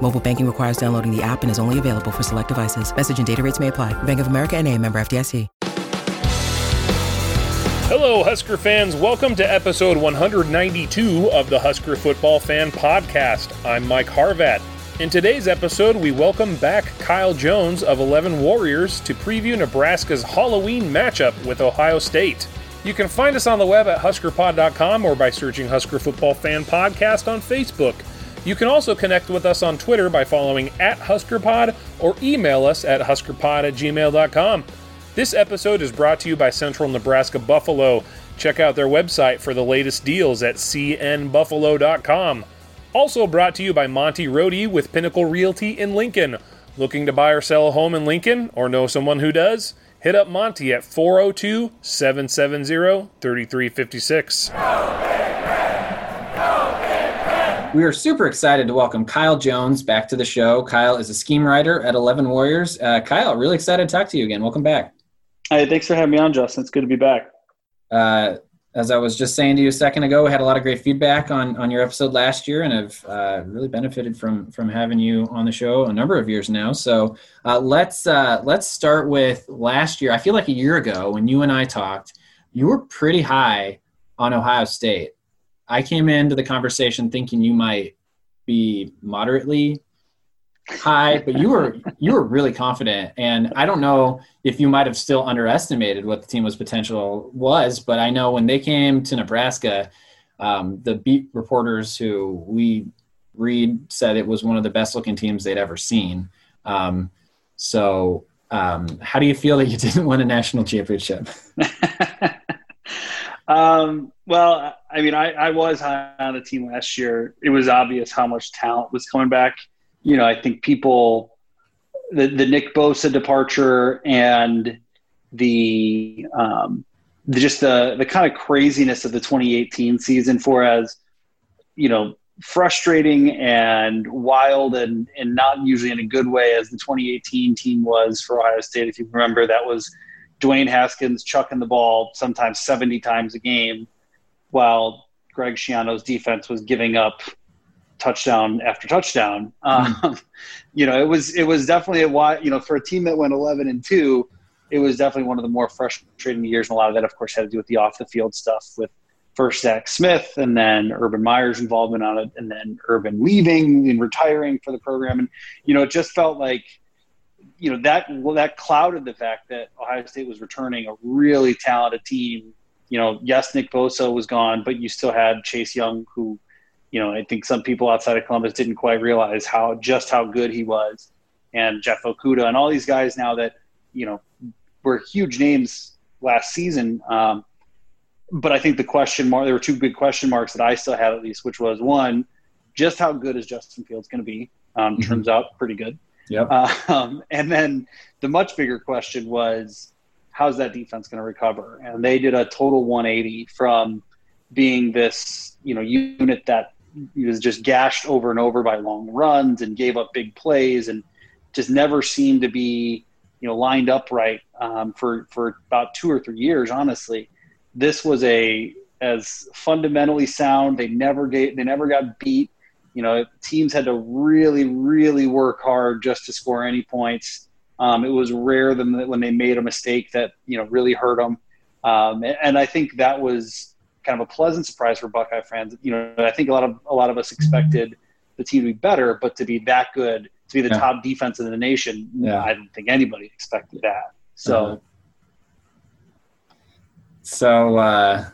Mobile banking requires downloading the app and is only available for select devices. Message and data rates may apply. Bank of America and a member FDIC. Hello, Husker fans. Welcome to episode 192 of the Husker Football Fan Podcast. I'm Mike Harvat. In today's episode, we welcome back Kyle Jones of 11 Warriors to preview Nebraska's Halloween matchup with Ohio State. You can find us on the web at huskerpod.com or by searching Husker Football Fan Podcast on Facebook. You can also connect with us on Twitter by following at HuskerPod or email us at huskerpod at gmail.com. This episode is brought to you by Central Nebraska Buffalo. Check out their website for the latest deals at cnbuffalo.com. Also brought to you by Monty Rohde with Pinnacle Realty in Lincoln. Looking to buy or sell a home in Lincoln or know someone who does? Hit up Monty at 402 770 3356. We are super excited to welcome Kyle Jones back to the show. Kyle is a scheme writer at 11 Warriors. Uh, Kyle, really excited to talk to you again. Welcome back. Hey, thanks for having me on, Justin. It's good to be back. Uh, as I was just saying to you a second ago, we had a lot of great feedback on, on your episode last year, and have uh, really benefited from from having you on the show a number of years now. So uh, let's uh, let's start with last year. I feel like a year ago when you and I talked, you were pretty high on Ohio State. I came into the conversation thinking you might be moderately high, but you were you were really confident, and I don't know if you might have still underestimated what the team was potential was, but I know when they came to Nebraska, um, the beat reporters who we read said it was one of the best looking teams they'd ever seen. Um, so, um, how do you feel that you didn't win a national championship? Um, well, I mean, I, I was high on the team last year. It was obvious how much talent was coming back you know, I think people, the, the Nick Bosa departure and the, um, the, just the, the kind of craziness of the 2018 season for as, you know, frustrating and wild and, and not usually in a good way as the 2018 team was for Ohio State. If you remember, that was Dwayne Haskins chucking the ball sometimes 70 times a game while Greg Schiano's defense was giving up touchdown after touchdown. Mm-hmm. Um, you know, it was it was definitely a why. You know, for a team that went eleven and two, it was definitely one of the more frustrating years. And a lot of that, of course, had to do with the off the field stuff with first Zach Smith and then Urban Meyer's involvement on it, and then Urban leaving and retiring for the program. And you know, it just felt like you know that well, that clouded the fact that Ohio State was returning a really talented team. You know, yes, Nick Bosa was gone, but you still had Chase Young, who you know, I think some people outside of Columbus didn't quite realize how just how good he was, and Jeff Okudah and all these guys now that you know were huge names last season. Um, but I think the question mark there were two big question marks that I still had at least, which was one, just how good is Justin Fields going to be? Um, mm-hmm. Turns out pretty good. Yeah. Um, and then the much bigger question was, how's that defense going to recover? And they did a total 180 from being this you know unit that was just gashed over and over by long runs and gave up big plays and just never seemed to be you know lined up right um, for for about two or three years. Honestly, this was a as fundamentally sound. They never gave, they never got beat. You know, teams had to really, really work hard just to score any points. Um, it was rare them when they made a mistake that you know really hurt them. Um, and I think that was kind of a pleasant surprise for Buckeye fans. You know, I think a lot of a lot of us expected the team to be better, but to be that good, to be the yeah. top defense in the nation, yeah. I don't think anybody expected that. So, uh-huh. so uh,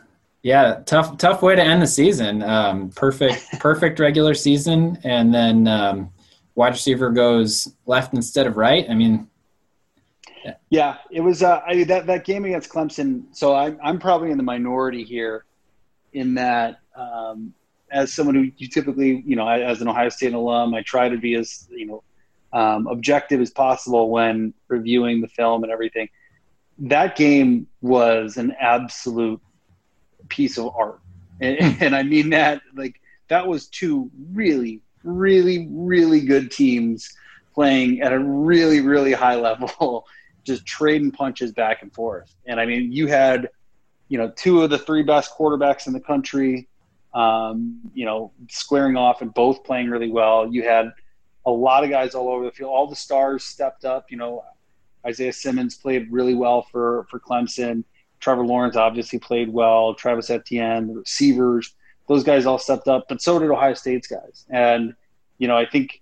yeah, tough tough way to end the season. Um, perfect perfect regular season, and then um, wide receiver goes left instead of right. I mean. Yeah, yeah it was uh, I, that that game against Clemson. So I, I'm probably in the minority here in that um, as someone who you typically, you know, as an Ohio State alum, I try to be as, you know, um, objective as possible when reviewing the film and everything. that game was an absolute piece of art. And, and I mean that like that was two really, really, really good teams playing at a really, really high level, just trading punches back and forth. And I mean, you had, you know, two of the three best quarterbacks in the country, um, you know, squaring off and both playing really well. You had a lot of guys all over the field. All the stars stepped up. You know, Isaiah Simmons played really well for for Clemson. Trevor Lawrence obviously played well. Travis Etienne, the receivers, those guys all stepped up, but so did Ohio State's guys. And you know, I think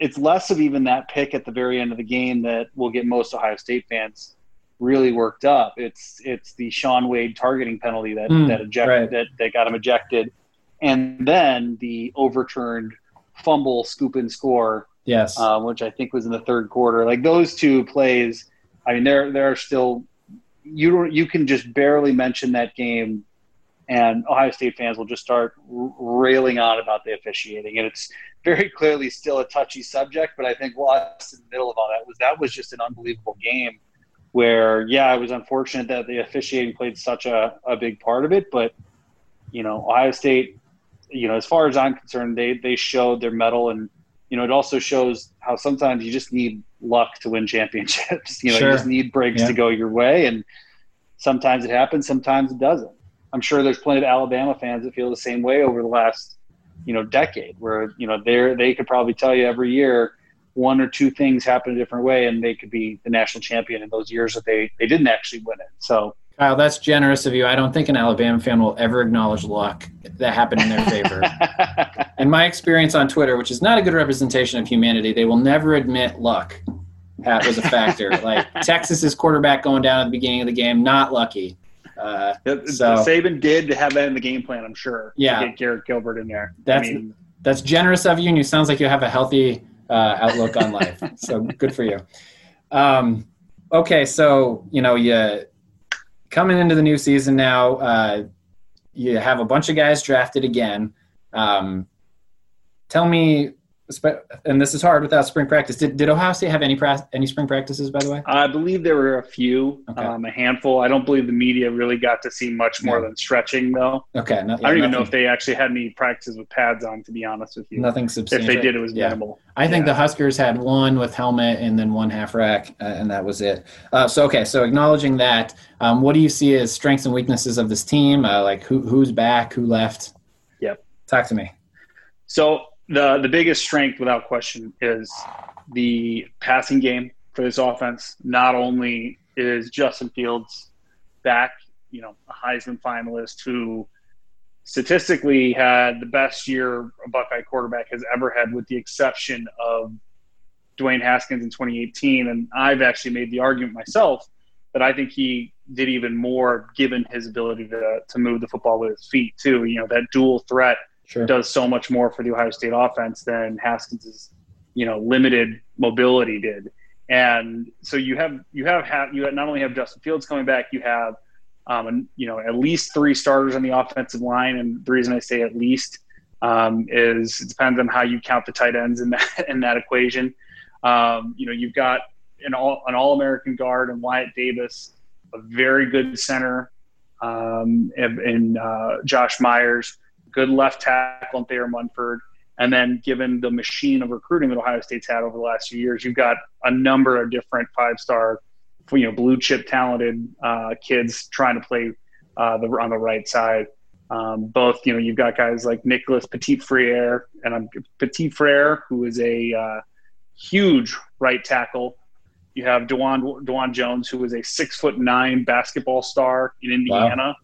it's less of even that pick at the very end of the game that will get most Ohio State fans really worked up. It's it's the Shaun Wade targeting penalty that mm, that ejected right. that, that got him ejected, and then the overturned fumble, scoop and score. Yes, uh, which I think was in the third quarter. Like those two plays, I mean, there there are still you you can just barely mention that game, and Ohio State fans will just start railing on about the officiating, and it's very clearly still a touchy subject. But I think what's in the middle of all that was that was just an unbelievable game. Where yeah, it was unfortunate that the officiating played such a, a big part of it, but you know Ohio State you know, as far as I'm concerned, they they showed their mettle, and you know, it also shows how sometimes you just need luck to win championships. You know, sure. you just need breaks yeah. to go your way, and sometimes it happens, sometimes it doesn't. I'm sure there's plenty of Alabama fans that feel the same way over the last you know decade, where you know they they could probably tell you every year one or two things happen a different way, and they could be the national champion in those years that they they didn't actually win it. So Kyle, that's generous of you. I don't think an Alabama fan will ever acknowledge luck that happened in their favor. in my experience on Twitter, which is not a good representation of humanity, they will never admit luck that was a factor. like Texas's quarterback going down at the beginning of the game, not lucky. Uh, so Saban did have that in the game plan, I'm sure. Yeah, get Garrett Gilbert in there. That's I mean, that's generous of you, and you sounds like you have a healthy uh, outlook on life. so good for you. Um, okay, so you know you coming into the new season now, uh, you have a bunch of guys drafted again. Um, tell me and this is hard without spring practice. Did, did Ohio State have any pra- any spring practices, by the way? I believe there were a few, okay. um, a handful. I don't believe the media really got to see much more than stretching, though. Okay, yeah, I don't even know if they actually had any practices with pads on. To be honest with you, nothing substantial. If they did, it was yeah. minimal. I think the Huskers had one with helmet and then one half rack, uh, and that was it. Uh, so okay, so acknowledging that, um, what do you see as strengths and weaknesses of this team? Uh, like who who's back, who left? Yep. Talk to me. So the the biggest strength, without question, is the passing game for this offense. Not only is Justin Fields back, you know, a Heisman finalist who statistically had the best year a Buckeye quarterback has ever had, with the exception of Dwayne Haskins in 2018. And I've actually made the argument myself that I think he did even more given his ability to, to move the football with his feet, too. You know, that dual threat sure. does so much more for the Ohio State offense than Haskins's, you know, limited mobility did. And so you have you have, have you not only have Justin Fields coming back, you have um, you know at least three starters on the offensive line. And the reason I say at least um, is it depends on how you count the tight ends in that in that equation. Um, you know you've got an all an all American guard and Wyatt Davis, a very good center, um, and, and uh, Josh Myers good left tackle in Thayer Munford. And then, given the machine of recruiting that Ohio State's had over the last few years, you've got a number of different five-star, you know, blue chip talented uh, kids trying to play uh, the, on the right side. Um, both, you know, you've got guys like Nicholas Petit Frere and um, Petit Frere, who is a uh, huge right tackle. You have Dawand Dawand Jones, who is a six foot nine basketball star in Indiana. Wow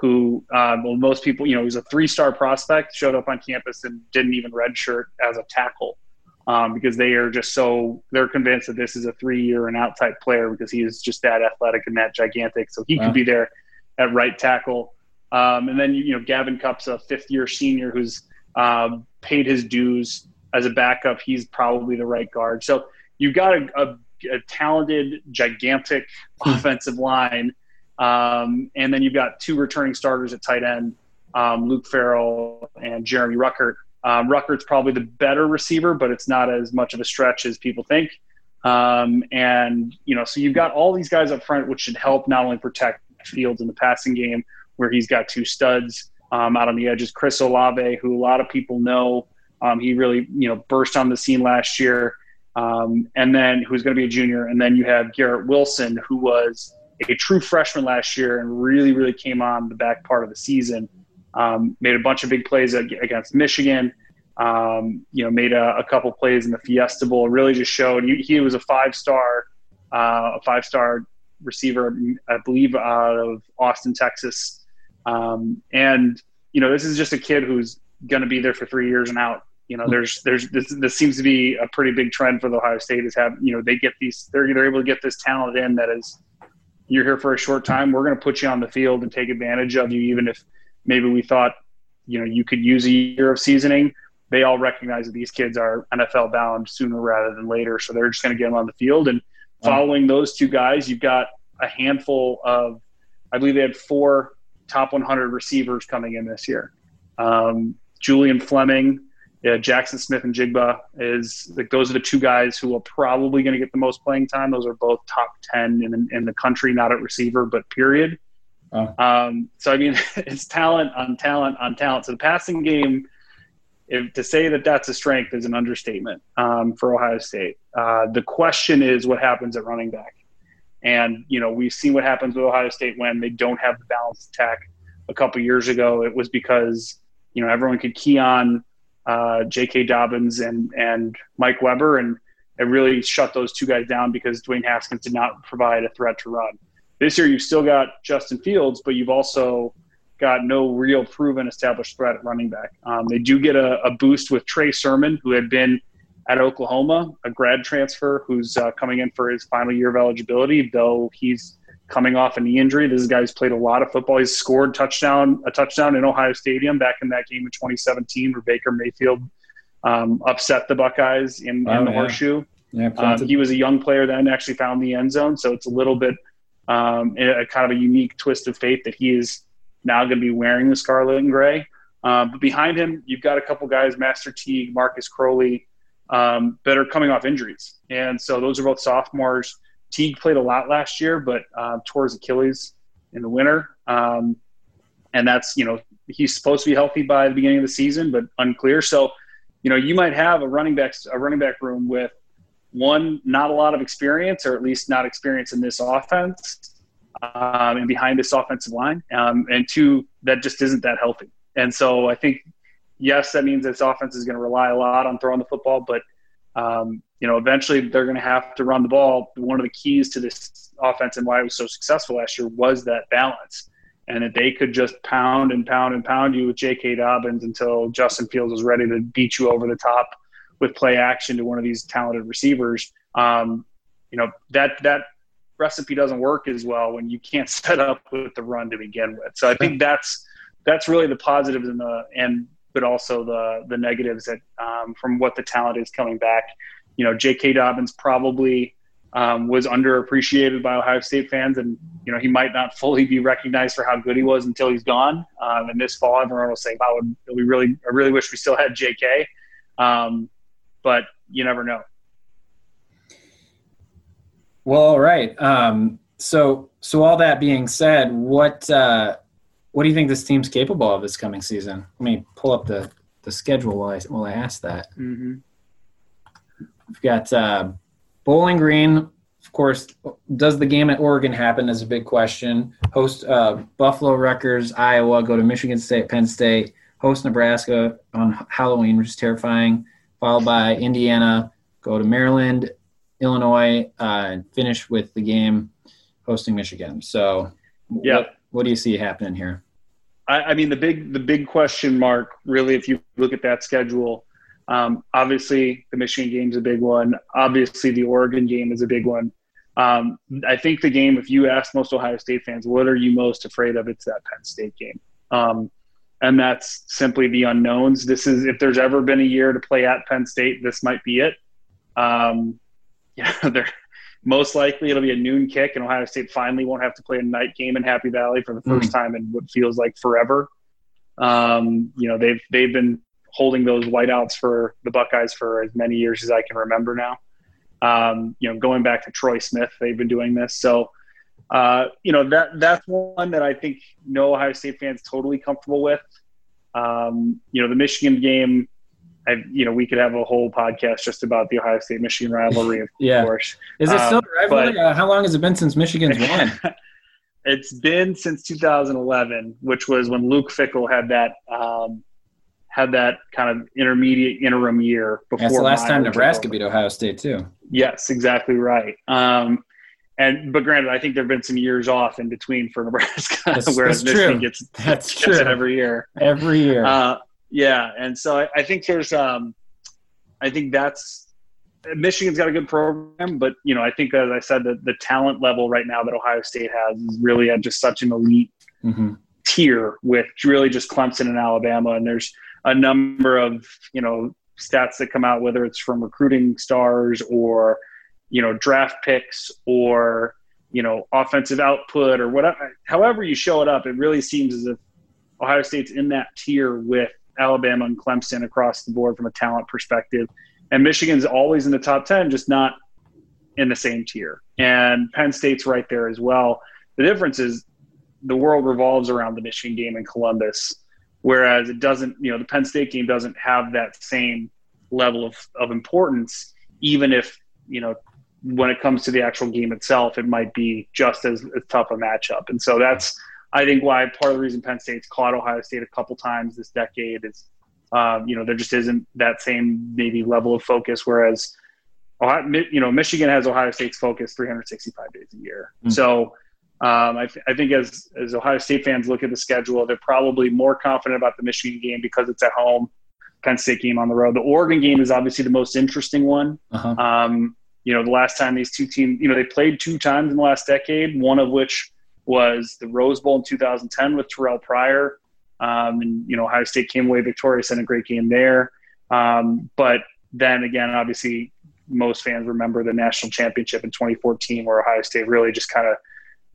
who um, well, most people, you know, he's a three-star prospect, showed up on campus and didn't even redshirt as a tackle um, because they are just so they're convinced that this is a three-year and out type player because he is just that athletic and that gigantic. So he wow. could be there at right tackle. Um, and then you know Gavin Cupp's a fifth-year senior who's um, paid his dues as a backup. He's probably the right guard. So you've got a, a, a talented, gigantic hmm. offensive line um, and then you've got two returning starters at tight end, um, Luke Farrell and Jeremy Ruckert. Um, Ruckert's probably the better receiver, but it's not as much of a stretch as people think. Um, and, you know, so you've got all these guys up front, which should help not only protect Fields in the passing game, where he's got two studs um, out on the edges. Chris Olave, who a lot of people know, um, he really, you know, burst on the scene last year. Um, and then who's going to be a junior. And then you have Garrett Wilson, who was a true freshman last year and really, really came on the back part of the season. Um, made a bunch of big plays against Michigan. Um, you know, made a, a, couple plays in the Fiesta Bowl. Really, just showed he, he was a five star, uh, a five star receiver, I believe, out of Austin, Texas. Um, and you know, this is just a kid who's going to be there for three years and out. You know, there's there's this, this seems to be a pretty big trend for the Ohio State is have you know they get these they're they're able to get this talent in that is you're here for a short time. We're going to put you on the field and take advantage of you, even if maybe we thought you know you could use a year of seasoning. They all recognize that these kids are NFL bound sooner rather than later, so they're just going to get them on the field. And following those two guys, you've got a handful of, I believe they had four top 100 receivers coming in this year. Um, Julian Fleming, yeah, Jaxon Smith-Njigba is like those are the two guys who are probably going to get the most playing time. Those are both top 10 in, in the country, not at receiver, but period. Oh. Um, so, I mean, it's talent on talent on talent. So the passing game, if, to say that that's a strength is an understatement um, for Ohio State. Uh, the question is what happens at running back. And, you know, we've seen what happens with Ohio State when they don't have the balanced attack. A couple years ago, it was because, you know, everyone could key on uh, J.K. Dobbins and, and Mike Weber, and it really shut those two guys down because Dwayne Haskins did not provide a threat to run. This year, you've still got Justin Fields, but you've also got no real proven established threat at running back. Um, they do get a, a, boost with Trey Sermon, who had been at Oklahoma, a grad transfer who's uh, coming in for his final year of eligibility, though he's coming off a knee injury. This guy's played a lot of football. He's scored touchdown a touchdown in Ohio Stadium back in that game in 2017 where Baker Mayfield um, upset the Buckeyes in, oh, in the yeah. horseshoe. Yeah, um, he was a young player then, actually found the end zone. So it's a little bit um, a, a kind of a unique twist of fate that he is now going to be wearing the scarlet and gray. Um, but behind him, you've got a couple guys, Master Teague, Marcus Crowley, um, that are coming off injuries. And so those are both sophomores. Teague played a lot last year, but uh, tore his Achilles in the winter. Um, and that's, you know, he's supposed to be healthy by the beginning of the season, but unclear. So, you know, you might have a running back, a running back room with one, not a lot of experience, or at least not experience in this offense um, and behind this offensive line. Um, and two, that just isn't that healthy. And so I think yes, that means this offense is going to rely a lot on throwing the football, but um, you know, eventually they're going to have to run the ball. One of the keys to this offense and why it was so successful last year was that balance, and that they could just pound and pound and pound you with J.K. Dobbins until Justin Fields was ready to beat you over the top with play action to one of these talented receivers. Um, you know that that recipe doesn't work as well when you can't set up with the run to begin with. So I think that's that's really the positives and the and but also the the negatives that um, from what the talent is coming back. You know, J.K. Dobbins probably um, was underappreciated by Ohio State fans, and you know he might not fully be recognized for how good he was until he's gone. Um, and this fall, everyone will say, "Wow, we really, I really wish we still had J.K." Um, but you never know. Well, all right. Um, so, so all that being said, what uh, what do you think this team's capable of this coming season? Let me pull up the, the schedule while I, while I ask that. Mm-hmm. We've got uh, Bowling Green, of course. Does the game at Oregon happen? Is a big question. Host uh, Buffalo, Rutgers, Iowa. Go to Michigan State, Penn State. Host Nebraska on Halloween, which is terrifying. Followed by Indiana. Go to Maryland, Illinois, uh, and finish with the game hosting Michigan. So, yeah. What, what do you see happening here? I, I, mean, the big the big question mark, really, if you look at that schedule, um, obviously the Michigan game is a big one. Obviously, the Oregon game is a big one. Um, I think the game, if you ask most Ohio State fans, what are you most afraid of? It's that Penn State game. Um, and that's simply the unknowns. This is, if there's ever been a year to play at Penn State, this might be it. Um, yeah, they're, most likely it'll be a noon kick, and Ohio State finally won't have to play a night game in Happy Valley for the first mm. time in what feels like forever. Um, you know, they've they've been holding those whiteouts for the Buckeyes for as many years as I can remember now. Um, you know, going back to Troy Smith, they've been doing this. So, uh, you know, that that's one that I think no Ohio State fans totally comfortable with. Um, you know, the Michigan game, I, you know, we could have a whole podcast just about the Ohio State Michigan rivalry, of yeah. course. Is it still Um, rivalry? but- Uh, how long has it been since Michigan's won? it's been since 2011, which was when Luke Fickell had that um, had that kind of intermediate interim year before. That's the last time Nebraska beat Ohio State too. Yes, exactly right. Um, and but granted, I think there have been some years off in between for Nebraska, That's- whereas that's Michigan true. gets That's gets true. it every year. Every year. Uh, yeah, and so I, I think there's, um, I think that's Michigan's got a good program, but you know, I think as I said, the the talent level right now that Ohio State has is really at just such an elite hmm tier with really just Clemson and Alabama, and there's a number of you know stats that come out, whether it's from recruiting stars or you know draft picks or you know offensive output or whatever. However you show it up, it really seems as if Ohio State's in that tier with Alabama and Clemson across the board from a talent perspective, and Michigan's always in the top ten, just not in the same tier. And Penn State's right there as well. The difference is the world revolves around the Michigan game in Columbus, whereas it doesn't. You know, the Penn State game doesn't have that same level of, of importance, even if you know when it comes to the actual game itself, it might be just as, as tough a matchup. And so that's, I think, why part of the reason Penn State's caught Ohio State a couple times this decade is, um, you know, there just isn't that same maybe level of focus. Whereas, Ohio, you know, Michigan has Ohio State's focus 365 days a year. Mm. So. Um, I, th- I think as, as Ohio State fans look at the schedule, they're probably more confident about the Michigan game because it's at home. Penn State game on the road. The Oregon game is obviously the most interesting one. Uh-huh. Um, you know, the last time these two teams, you know, they played two times in the last decade, one of which was the Rose Bowl in 2010 with Terrell Pryor. Um, and, you know, Ohio State came away victorious in a great game there. Um, but then again, obviously, most fans remember the national championship in 2014 where Ohio State really just kind of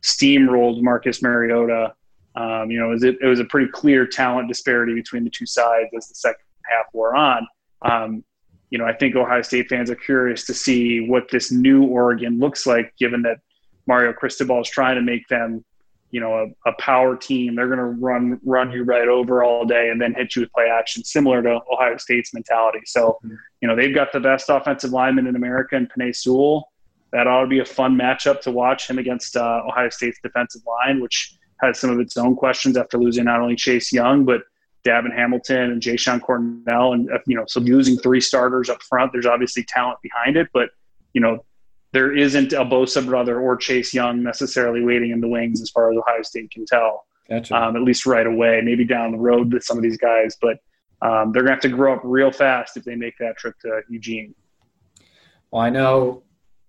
steamrolled Marcus Mariota. Um, you know, it was, it was a pretty clear talent disparity between the two sides as the second half wore on. Um, you know, I think Ohio State fans are curious to see what this new Oregon looks like, given that Mario Cristobal is trying to make them, you know, a, a power team. They're going to run run you right over all day and then hit you with play action, similar to Ohio State's mentality. So, you know, they've got the best offensive lineman in America in Penei Sewell. That ought to be a fun matchup to watch him against uh, Ohio State's defensive line, which has some of its own questions after losing not only Chase Young but DaVon Hamilton and Jashon Cornell, and uh, you know, so losing three starters up front. There's obviously talent behind it, but you know, there isn't a Bosa brother or Chase Young necessarily waiting in the wings as far as Ohio State can tell. Gotcha. Um, at least right away, maybe down the road with some of these guys, but um, they're gonna have to grow up real fast if they make that trip to Eugene. Well, I know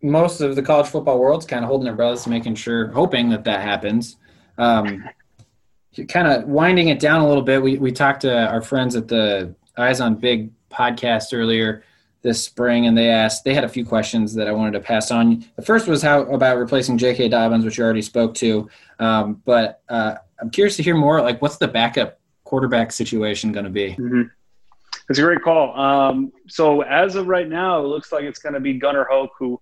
most of the college football world's kind of holding their breaths, making sure, hoping that that happens. Um, kind of winding it down a little bit. We we talked to our friends at the Eyes on Big podcast earlier this spring, and they asked they had a few questions that I wanted to pass on. The first was how about replacing J.K. Dobbins, which you already spoke to. Um, but uh, I'm curious to hear more. Like, what's the backup quarterback situation going to be? Mm-hmm. It's a great call. Um, so as of right now, it looks like it's going to be Gunnar Hoak, who,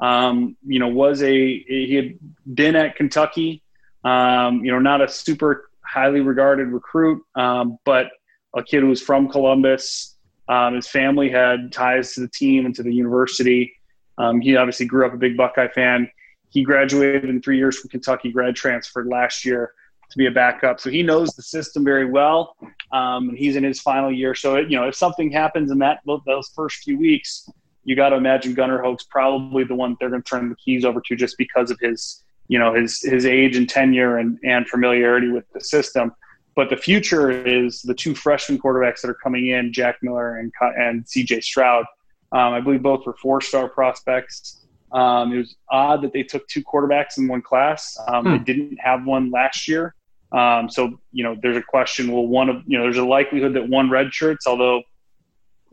um, you know, was a he had been at Kentucky. Um, you know, not a super highly regarded recruit, um, but a kid who was from Columbus. Um, his family had ties to the team and to the university. Um, he obviously grew up a big Buckeye fan. He graduated in three years from Kentucky, grad transferred last year to be a backup. So he knows the system very well. Um, and he's in his final year. So, you know, if something happens in that those first few weeks, you got to imagine Gunnar Hoak's probably the one they're going to turn the keys over to just because of his, you know, his his age and tenure and, and familiarity with the system. But the future is the two freshman quarterbacks that are coming in, Jack Miller and and C.J. Stroud. Um, I believe both were four-star prospects. Um, it was odd that they took two quarterbacks in one class. Um, Hmm. They didn't have one last year. Um, so, you know, there's a question. Well, one of, you know, there's a likelihood that one redshirts. although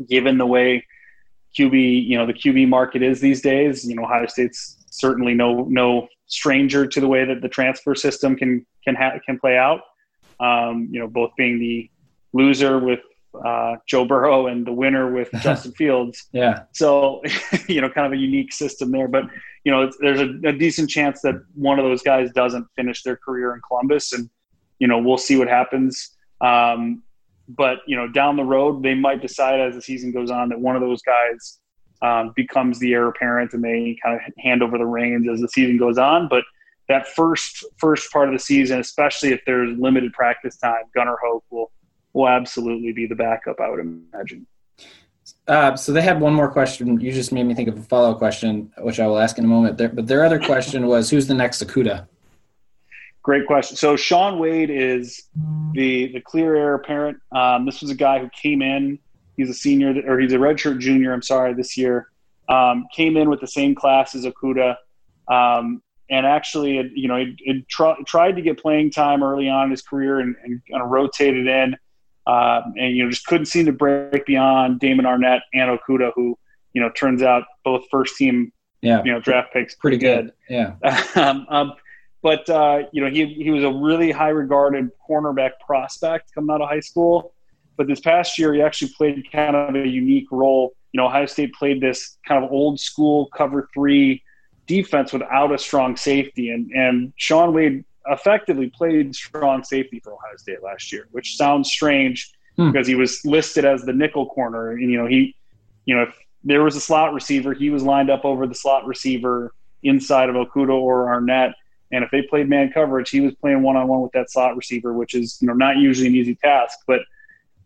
given the way QB, you know, the QB market is these days, you know, Ohio State's certainly no, no stranger to the way that the transfer system can, can ha- can play out. Um, you know, both being the loser with uh, Joe Burrow and the winner with Justin Fields. yeah. So, you know, kind of a unique system there. But, you know, there's a, a, decent chance that one of those guys doesn't finish their career in Columbus. And, you know, we'll see what happens. Um, but, you know, down the road, they might decide as the season goes on that one of those guys um, becomes the heir apparent and they kind of hand over the reins as the season goes on. But that first first part of the season, especially if there's limited practice time, Gunnar Hoak will will absolutely be the backup. I would imagine. Uh, so they had one more question. You just made me think of a follow up question, which I will ask in a moment. There, but their other question was, who's the next Okudah? Great question. So Shaun Wade is the the clear heir apparent. Um, this was a guy who came in. He's a senior, or he's a redshirt junior. I'm sorry, this year. Um, came in with the same class as Okudah. Um, and actually, you know, it, tr- tried to get playing time early on in his career and, and kind of rotated in, uh, and you know, just couldn't seem to break beyond Damon Arnette and Okudah, who you know turns out both first team, yeah, you know, draft picks, pretty, good. good. yeah. um, um, but uh, you know, he he was a really high regarded cornerback prospect coming out of high school. But this past year, he actually played kind of a unique role. You know, Ohio State played this kind of old school cover three defense without a strong safety. And, and Shaun Wade effectively played strong safety for Ohio State last year, which sounds strange hmm. because he was listed as the nickel corner. And, you know, he, you know, if there was a slot receiver, he was lined up over the slot receiver inside of Okudah or Arnette. And if they played man coverage, he was playing one on one with that slot receiver, which is, you know, not usually an easy task. But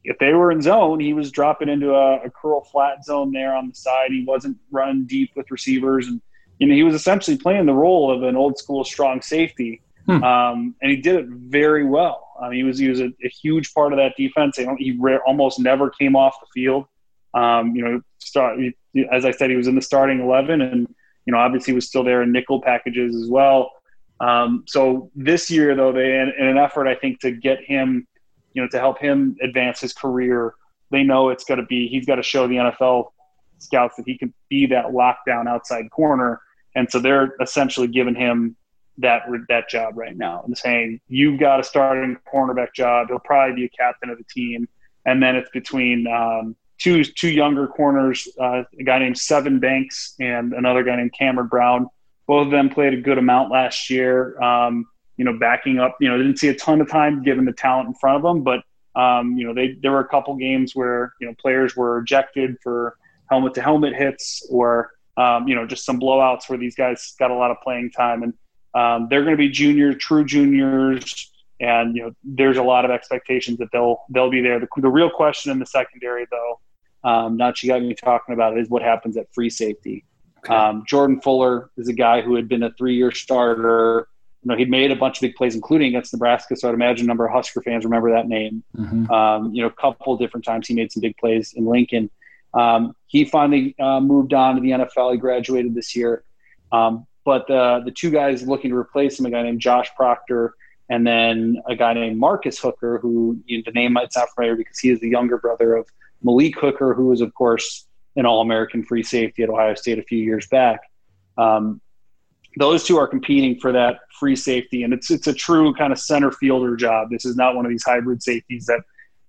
if they were in zone, he was dropping into a, a curl flat zone there on the side. He wasn't running deep with receivers. And you know, he was essentially playing the role of an old school strong safety, hmm. um, and he did it very well. I mean, he was he was a, a huge part of that defense. He re- almost never came off the field. Um, you know, start as I said, he was in the starting eleven, and you know, obviously was still there in nickel packages as well. Um, so this year, though, they in, in an effort, I think, to get him, you know, to help him advance his career, they know it's going to be he's got to show the NFL scouts that he can be that lockdown outside corner and so they're essentially giving him that that job right now and saying you've got a starting cornerback job. He'll probably be a captain of the team, and then it's between um, two two younger corners, uh, a guy named Sevyn Banks and another guy named Cameron Brown. Both of them played a good amount last year. Um, you know, backing up. You know, they didn't see a ton of time given the talent in front of them, but um, you know, they there were a couple games where you know players were ejected for helmet to helmet hits or um, you know, just some blowouts where these guys got a lot of playing time, and um, they're going to be junior, true juniors, and you know, there's a lot of expectations that they'll they'll be there. The, the real question in the secondary, though, um, not you got me talking about it, is what happens at free safety. Okay. Um, Jordan Fuller is a guy who had been a three-year starter. You know, he'd made a bunch of big plays, including against Nebraska. So I'd imagine a number of Husker fans remember that name. Mm-hmm. Um, you know, a couple different times he made some big plays in Lincoln. Um, he finally uh, moved on to the NFL. He graduated this year. Um, but the, the two guys looking to replace him, a guy named Josh Proctor and then a guy named Marcus Hooker, who you know, the name might sound familiar because he is the younger brother of Malik Hooker, who is of course, an All American free safety at Ohio State a few years back. Um, those two are competing for that free safety, and it's it's a true kind of center fielder job. This is not one of these hybrid safeties that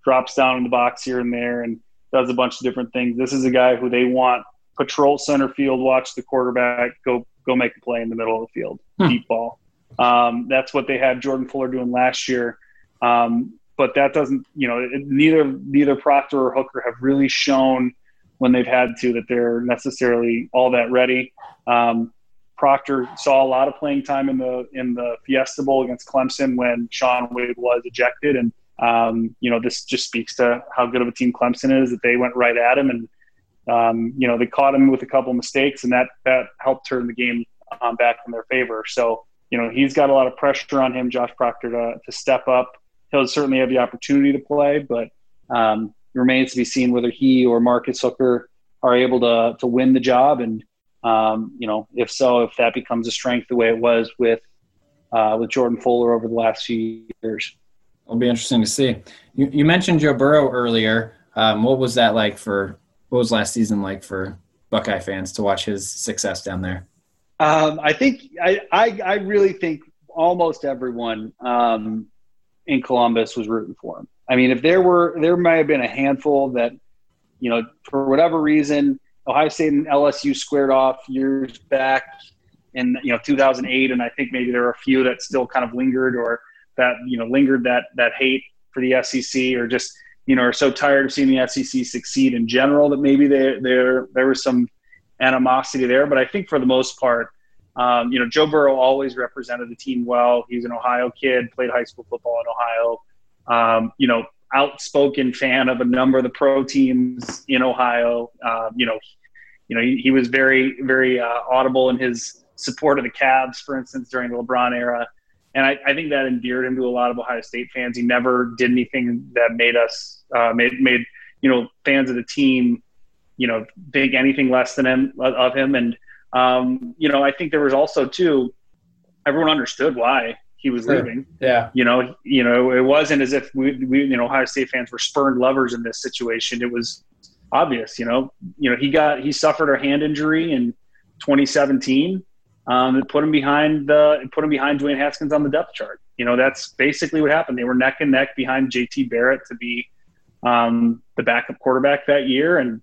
drops down in the box here and there and does a bunch of different things. This is a guy who they want patrol center field, watch the quarterback, go go make a play in the middle of the field, hmm. deep ball. Um, that's what they had Jordan Fuller doing last year. Um, but that doesn't, you know, it, neither neither Proctor or Hooker have really shown when they've had to that they're necessarily all that ready. Um, Proctor saw a lot of playing time in the in the Fiesta Bowl against Clemson when Shaun Wade was ejected, and um, you know, this just speaks to how good of a team Clemson is that they went right at him and, um, you know, they caught him with a couple mistakes and that, that helped turn the game um, back in their favor. So, you know, he's got a lot of pressure on him, Josh Proctor, to, to step up. He'll certainly have the opportunity to play, but um, remains to be seen whether he or Marcus Hooker are able to, to win the job. And, um, you know, if so, if that becomes a strength the way it was with, uh, with Jordan Fuller over the last few years. It'll be interesting to see. You, you mentioned Joe Burrow earlier. Um, what was that like for? What was last season like for Buckeye fans to watch his success down there? Um, I think I, I, I really think almost everyone um, in Columbus was rooting for him. I mean, if there were, there might have been a handful that, you know, for whatever reason, Ohio State and LSU squared off years back in you know 2008, and I think maybe there are a few that still kind of lingered or that you know lingered that that hate for the SEC or just you know are so tired of seeing the SEC succeed in general that maybe there there there was some animosity there. But I think for the most part, um, you know, Joe Burrow always represented the team well. He's an Ohio kid, played high school football in Ohio. Um, you know, outspoken fan of a number of the pro teams in Ohio. Uh, you know, you know, he, he was very, very uh, audible in his support of the Cavs, for instance, during the LeBron era. And I, I, think that endeared him to a lot of Ohio State fans. He never did anything that made us uh, made made you know fans of the team, you know, think anything less than him of him. And um, you know, I think there was also too, everyone understood why he was sure. leaving. Yeah. You know, you know, it wasn't as if we, we, you know, Ohio State fans were spurned lovers in this situation. It was obvious, you know, you know, he got, he suffered a hand injury in 2017. Um, it put him behind the, put him behind Dwayne Haskins on the depth chart. You know, that's basically what happened. They were neck and neck behind JT Barrett to be um, the backup quarterback that year. And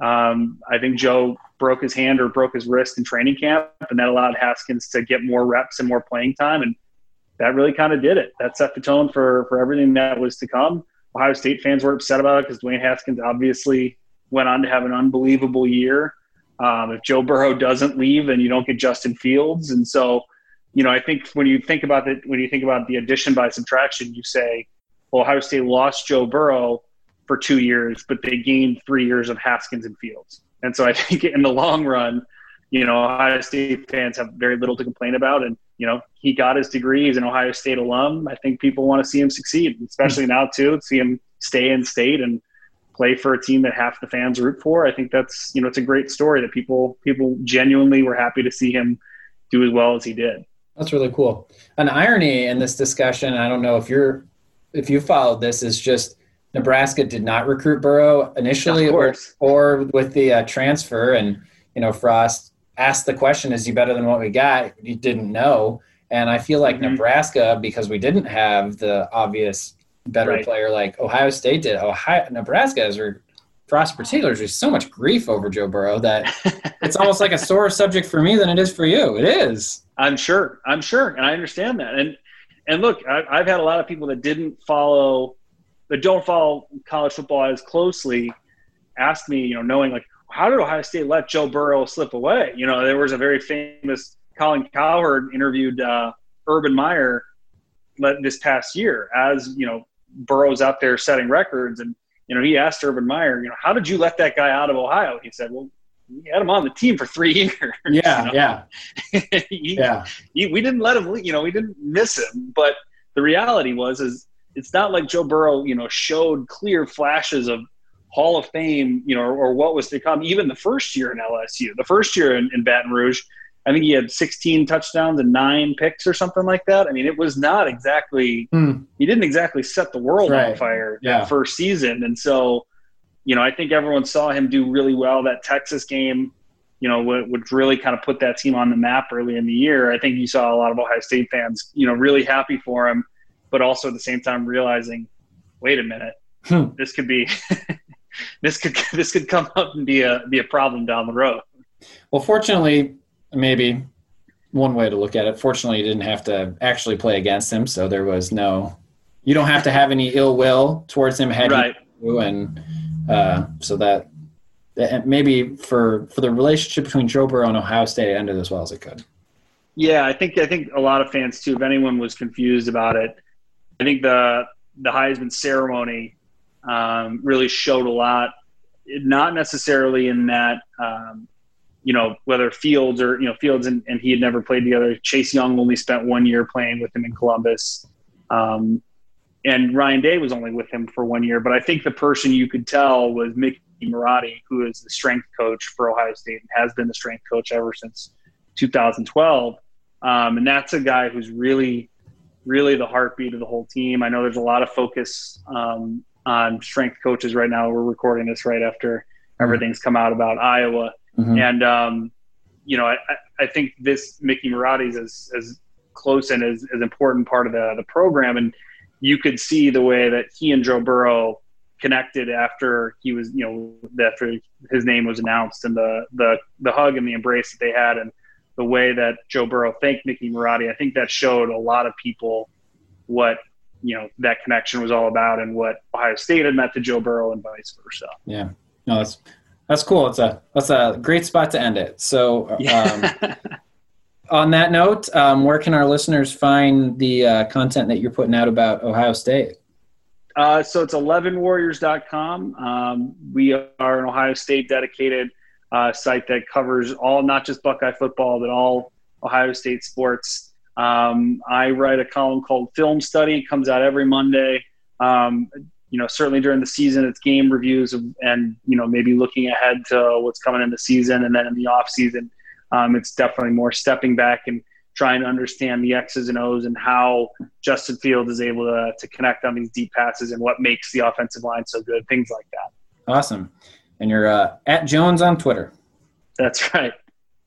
um, I think Joe broke his hand or broke his wrist in training camp, and that allowed Haskins to get more reps and more playing time. And that really kind of did it. That set the tone for for everything that was to come. Ohio State fans were upset about it because Dwayne Haskins obviously went on to have an unbelievable year. Um, if Joe Burrow doesn't leave, then you don't get Justin Fields, and so you know I think when you think about the when you think about the addition by subtraction, you say, well, Ohio State lost Joe Burrow for two years, but they gained three years of Haskins and Fields, and so I think in the long run, you know Ohio State fans have very little to complain about, and you know, he got his degree. He's an Ohio State alum. I think people want to see him succeed, especially now too. See him stay in state and play for a team that half the fans root for. I think that's you know it's a great story that people people genuinely were happy to see him do as well as he did. That's really cool. An irony in this discussion, I don't know if you're if you followed this, is just Nebraska did not recruit Burrow initially, or, or with the uh, transfer, and you know Frost asked the question, is he better than what we got? You didn't know. And I feel like mm-hmm. Nebraska, because we didn't have the obvious better right. player like Ohio State did, Ohio Nebraska is for us particularly, there's so much grief over Joe Burrow that it's almost like a sore subject for me than it is for you. It is. I'm sure. I'm sure, and I understand that. And and look, I, I've had a lot of people that didn't follow, that don't follow college football as closely, ask me, you know, knowing like, how did Ohio State let Joe Burrow slip away? You know, there was a very famous Colin Cowherd interviewed uh, Urban Meyer this past year as you know Burrow's out there setting records, and you know he asked Urban Meyer, you know, how did you let that guy out of Ohio? He said, well. We had him on the team for three years. Yeah, you know? yeah, he, yeah. He, we didn't let him. You know, we didn't miss him. But the reality was, is it's not like Joe Burrow, you know, showed clear flashes of Hall of Fame, you know, or, or, what was to come. Even the first year in LSU, the first year in, in, Baton Rouge, I think he had 16 touchdowns and nine picks or something like that. I mean, it was not exactly. Mm. He didn't exactly set the world right. on fire yeah. that first season, and so, you know, I think everyone saw him do really well. That Texas game, you know, would really kind of put that team on the map early in the year. I think you saw a lot of Ohio State fans, you know, really happy for him, but also at the same time realizing, wait a minute, hmm. this could be this could this could come up and be a be a problem down the road. Well, fortunately, maybe one way to look at it. Fortunately, you didn't have to actually play against him, so there was no. You don't have to have any ill will towards him heading right. you, and uh, so that, that maybe for for the relationship between Joe Burrow and Ohio State ended as well as it could. Yeah, I think I think a lot of fans too. If anyone was confused about it, I think the the Heisman ceremony um, really showed a lot. Not necessarily in that, um, you know, whether Fields or you know Fields and, and, he had never played together. Chase Young only spent one year playing with him in Columbus, um, and Ryan Day was only with him for one year. But I think the person you could tell was Mickey Marotti, who is the strength coach for Ohio State and has been the strength coach ever since 2012. Um, and that's a guy who's really, really the heartbeat of the whole team. I know there's a lot of focus um, on strength coaches right now. We're recording this right after mm-hmm. everything's come out about Iowa, mm-hmm. and um, you know, I, I think this Mickey Marotti is as, as close and as, as important part of the the program. And you could see the way that he and Joe Burrow connected after he was, you know, after his name was announced and the the the hug and the embrace that they had and the way that Joe Burrow thanked Mickey Marotti. I think that showed a lot of people what you know that connection was all about and what Ohio State had meant to Joe Burrow and vice versa. Yeah, no, that's that's cool. It's a that's a great spot to end it. So. Um, on that note, um, where can our listeners find the uh, content that you're putting out about Ohio State? Uh, so it's 11warriors.com. Um, we are an Ohio State dedicated uh, site that covers all, not just Buckeye football, but all Ohio State sports. Um, I write a column called Film Study. It comes out every Monday. Um, you know, certainly during the season, it's game reviews and, you know, maybe looking ahead to what's coming in the season. And then in the off season, um, it's definitely more stepping back and trying to understand the X's and O's and how Justin Fields is able to, to connect on these deep passes and what makes the offensive line so good, things like that. Awesome. And you're uh, at Jones on Twitter. That's right.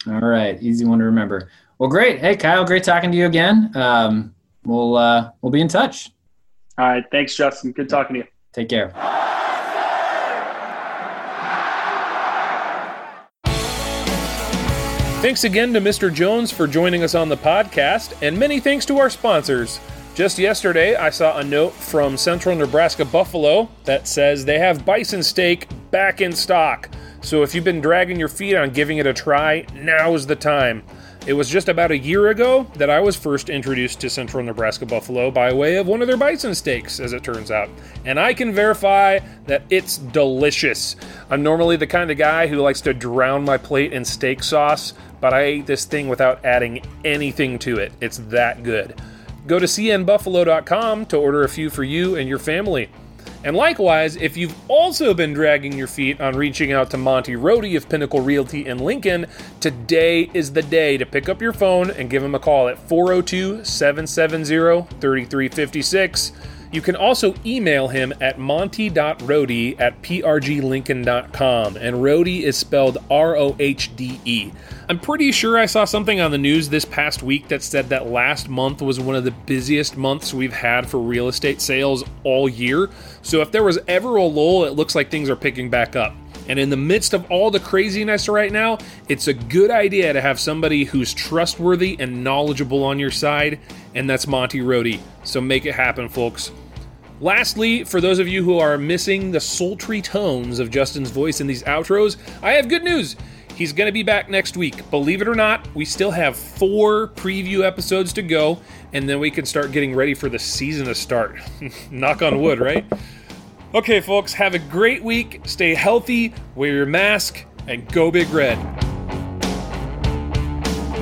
All right. Easy one to remember. Well, great. Hey, Kyle, great talking to you again. Um, we'll, uh, we'll be in touch. All right. Thanks, Justin. Good talking to you. Take care. Thanks again to Mr. Jones for joining us on the podcast, and many thanks to our sponsors. Just yesterday, I saw a note from Central Nebraska Buffalo that says they have bison steak back in stock. So if you've been dragging your feet on giving it a try, now is the time. It was just about a year ago that I was first introduced to Central Nebraska Buffalo by way of one of their bison steaks, as it turns out. And I can verify that it's delicious. I'm normally the kind of guy who likes to drown my plate in steak sauce, but I ate this thing without adding anything to it. It's that good. Go to cnbuffalo.com to order a few for you and your family. And likewise, if you've also been dragging your feet on reaching out to Monty Rohde of Pinnacle Realty in Lincoln, today is the day to pick up your phone and give him a call at 402 770 3356. You can also email him at monty.rohde at prglincoln.com, and Rohde is spelled R O H D E. I'm pretty sure I saw something on the news this past week that said that last month was one of the busiest months we've had for real estate sales all year. So if there was ever a lull, it looks like things are picking back up. And in the midst of all the craziness right now, it's a good idea to have somebody who's trustworthy and knowledgeable on your side, and that's Monty Rohde. So make it happen, folks. Lastly, for those of you who are missing the sultry tones of Justin's voice in these outros, I have good news. He's going to be back next week. Believe it or not, we still have four preview episodes to go, and then we can start getting ready for the season to start. Knock on wood, right? Okay, folks, have a great week. Stay healthy, wear your mask, and go Big Red.